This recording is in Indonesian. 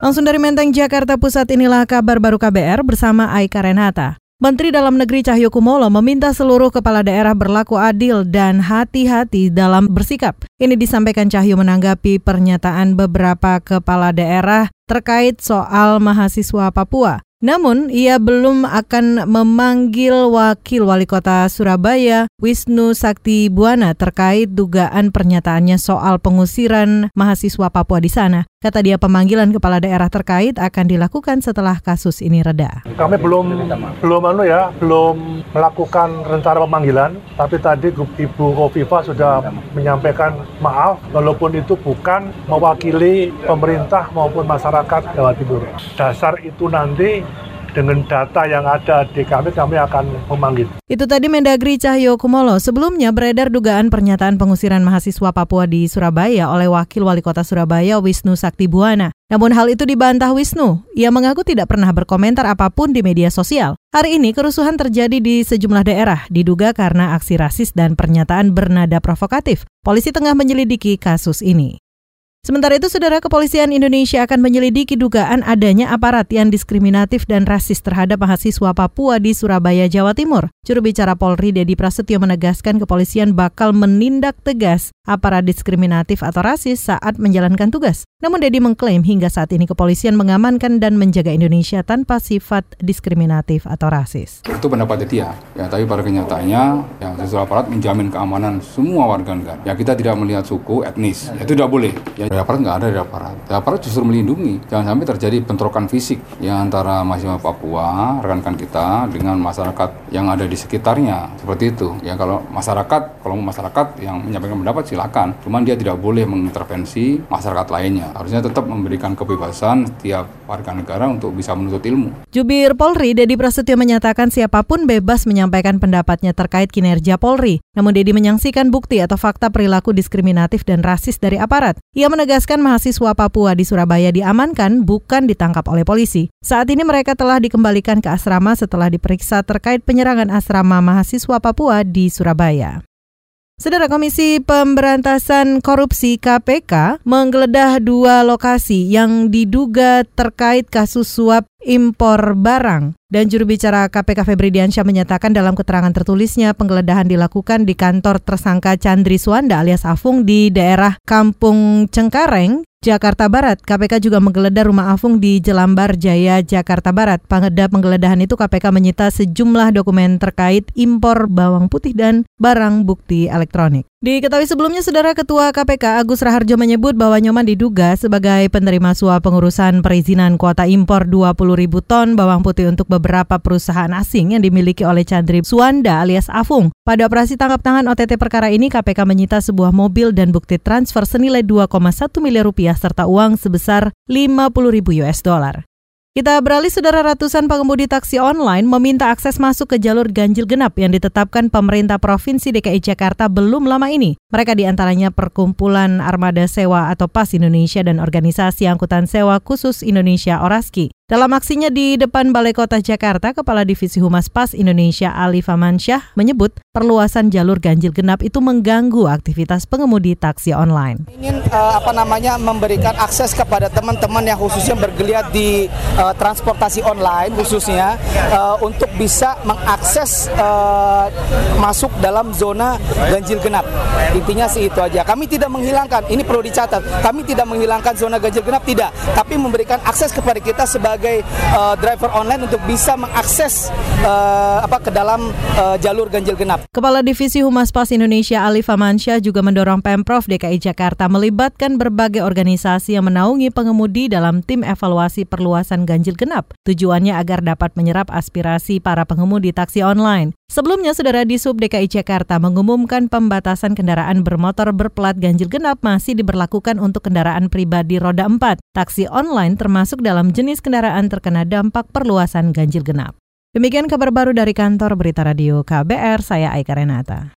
Langsung dari Menteng, Jakarta Pusat inilah kabar baru KBR bersama Aika Renata. Menteri Dalam Negeri Cahyokumolo meminta seluruh kepala daerah berlaku adil dan hati-hati dalam bersikap. Ini disampaikan Cahyo menanggapi pernyataan beberapa kepala daerah terkait soal mahasiswa Papua. Namun, ia belum akan memanggil wakil wali kota Surabaya, Wisnu Sakti Buana, terkait dugaan pernyataannya soal pengusiran mahasiswa Papua di sana. Kata dia pemanggilan kepala daerah terkait akan dilakukan setelah kasus ini reda. Kami belum belum anu ya, belum melakukan rencana pemanggilan, tapi tadi Ibu Kofifa sudah menyampaikan maaf walaupun itu bukan mewakili pemerintah maupun masyarakat Jawa Timur. Dasar itu nanti dengan data yang ada di kami, kami akan memanggil. Itu tadi Mendagri Cahyo Kumolo. Sebelumnya beredar dugaan pernyataan pengusiran mahasiswa Papua di Surabaya oleh Wakil Wali Kota Surabaya Wisnu Sakti Buana. Namun hal itu dibantah Wisnu. Ia mengaku tidak pernah berkomentar apa pun di media sosial. Hari ini kerusuhan terjadi di sejumlah daerah, diduga karena aksi rasis dan pernyataan bernada provokatif. Polisi tengah menyelidiki kasus ini. Sementara itu, Saudara Kepolisian Indonesia akan menyelidiki dugaan adanya aparat yang diskriminatif dan rasis terhadap mahasiswa Papua di Surabaya, Jawa Timur. Juru bicara Polri Dedi Prasetyo menegaskan kepolisian bakal menindak tegas aparat diskriminatif atau rasis saat menjalankan tugas. Namun Dedi mengklaim hingga saat ini kepolisian mengamankan dan menjaga Indonesia tanpa sifat diskriminatif atau rasis. Itu pendapatnya dia, ya, tapi pada kenyataannya ya, aparat menjamin keamanan semua warga negara. Ya kita tidak melihat suku, etnis, ya, itu tidak boleh. Ya, dari aparat nggak ada dari aparat. Dari aparat justru melindungi. Jangan sampai terjadi bentrokan fisik yang antara mahasiswa Papua, rekan-rekan kita, dengan masyarakat yang ada di sekitarnya. Seperti itu. Ya kalau masyarakat, kalau masyarakat yang menyampaikan pendapat silakan. Cuman dia tidak boleh mengintervensi masyarakat lainnya. Harusnya tetap memberikan kebebasan setiap warga negara untuk bisa menuntut ilmu. Jubir Polri, Dedi Prasetyo menyatakan siapa pun bebas menyampaikan pendapatnya terkait kinerja Polri. Namun Dedi menyaksikan bukti atau fakta perilaku diskriminatif dan rasis dari aparat. Ia menegaskan mahasiswa Papua di Surabaya diamankan bukan ditangkap oleh polisi. Saat ini mereka telah dikembalikan ke asrama setelah diperiksa terkait penyerangan asrama mahasiswa Papua di Surabaya. Saudara Komisi Pemberantasan Korupsi KPK menggeledah dua lokasi yang diduga terkait kasus suap impor barang. Dan juru bicara KPK Febri Diansyah menyatakan dalam keterangan tertulisnya penggeledahan dilakukan di kantor tersangka Chandri Suwanda alias Afung di daerah Kampung Cengkareng, Jakarta Barat. KPK juga menggeledah rumah Afung di Jelambar Jaya, Jakarta Barat. Pada penggeledahan itu KPK menyita sejumlah dokumen terkait impor bawang putih dan barang bukti elektronik. Diketahui sebelumnya, Saudara Ketua KPK Agus Raharjo menyebut bahwa Nyoman diduga sebagai penerima suap pengurusan perizinan kuota impor 20 ribu ton bawang putih untuk beberapa perusahaan asing yang dimiliki oleh Chandri Suwanda alias Afung. Pada operasi tangkap tangan OTT perkara ini, KPK menyita sebuah mobil dan bukti transfer senilai 2,1 miliar rupiah serta uang sebesar 50 ribu US dollar. Kita beralih saudara ratusan pengemudi taksi online meminta akses masuk ke jalur ganjil genap yang ditetapkan pemerintah Provinsi DKI Jakarta belum lama ini. Mereka di antaranya Perkumpulan Armada Sewa atau PAS Indonesia dan Organisasi Angkutan Sewa Khusus Indonesia Oraski. Dalam aksinya di depan Balai Kota Jakarta, Kepala Divisi Humas PAS Indonesia Ali Famansyah menyebut perluasan jalur ganjil genap itu mengganggu aktivitas pengemudi taksi online. Ingin uh, apa namanya memberikan akses kepada teman-teman yang khususnya bergeliat di uh, transportasi online khususnya uh, untuk bisa mengakses uh, masuk dalam zona ganjil genap. Intinya sih itu aja. Kami tidak menghilangkan, ini perlu dicatat. Kami tidak menghilangkan zona ganjil genap tidak, tapi memberikan akses kepada kita sebagai sebagai uh, driver online untuk bisa mengakses uh, apa ke dalam uh, jalur ganjil genap. Kepala Divisi Humas Pas Indonesia Ali Famansyah juga mendorong Pemprov DKI Jakarta melibatkan berbagai organisasi yang menaungi pengemudi dalam tim evaluasi perluasan ganjil genap. Tujuannya agar dapat menyerap aspirasi para pengemudi taksi online. Sebelumnya, Saudara di Sub DKI Jakarta mengumumkan pembatasan kendaraan bermotor berplat ganjil genap masih diberlakukan untuk kendaraan pribadi roda 4. Taksi online termasuk dalam jenis kendaraan terkena dampak perluasan ganjil genap. Demikian kabar baru dari kantor Berita Radio KBR, saya Aika Renata.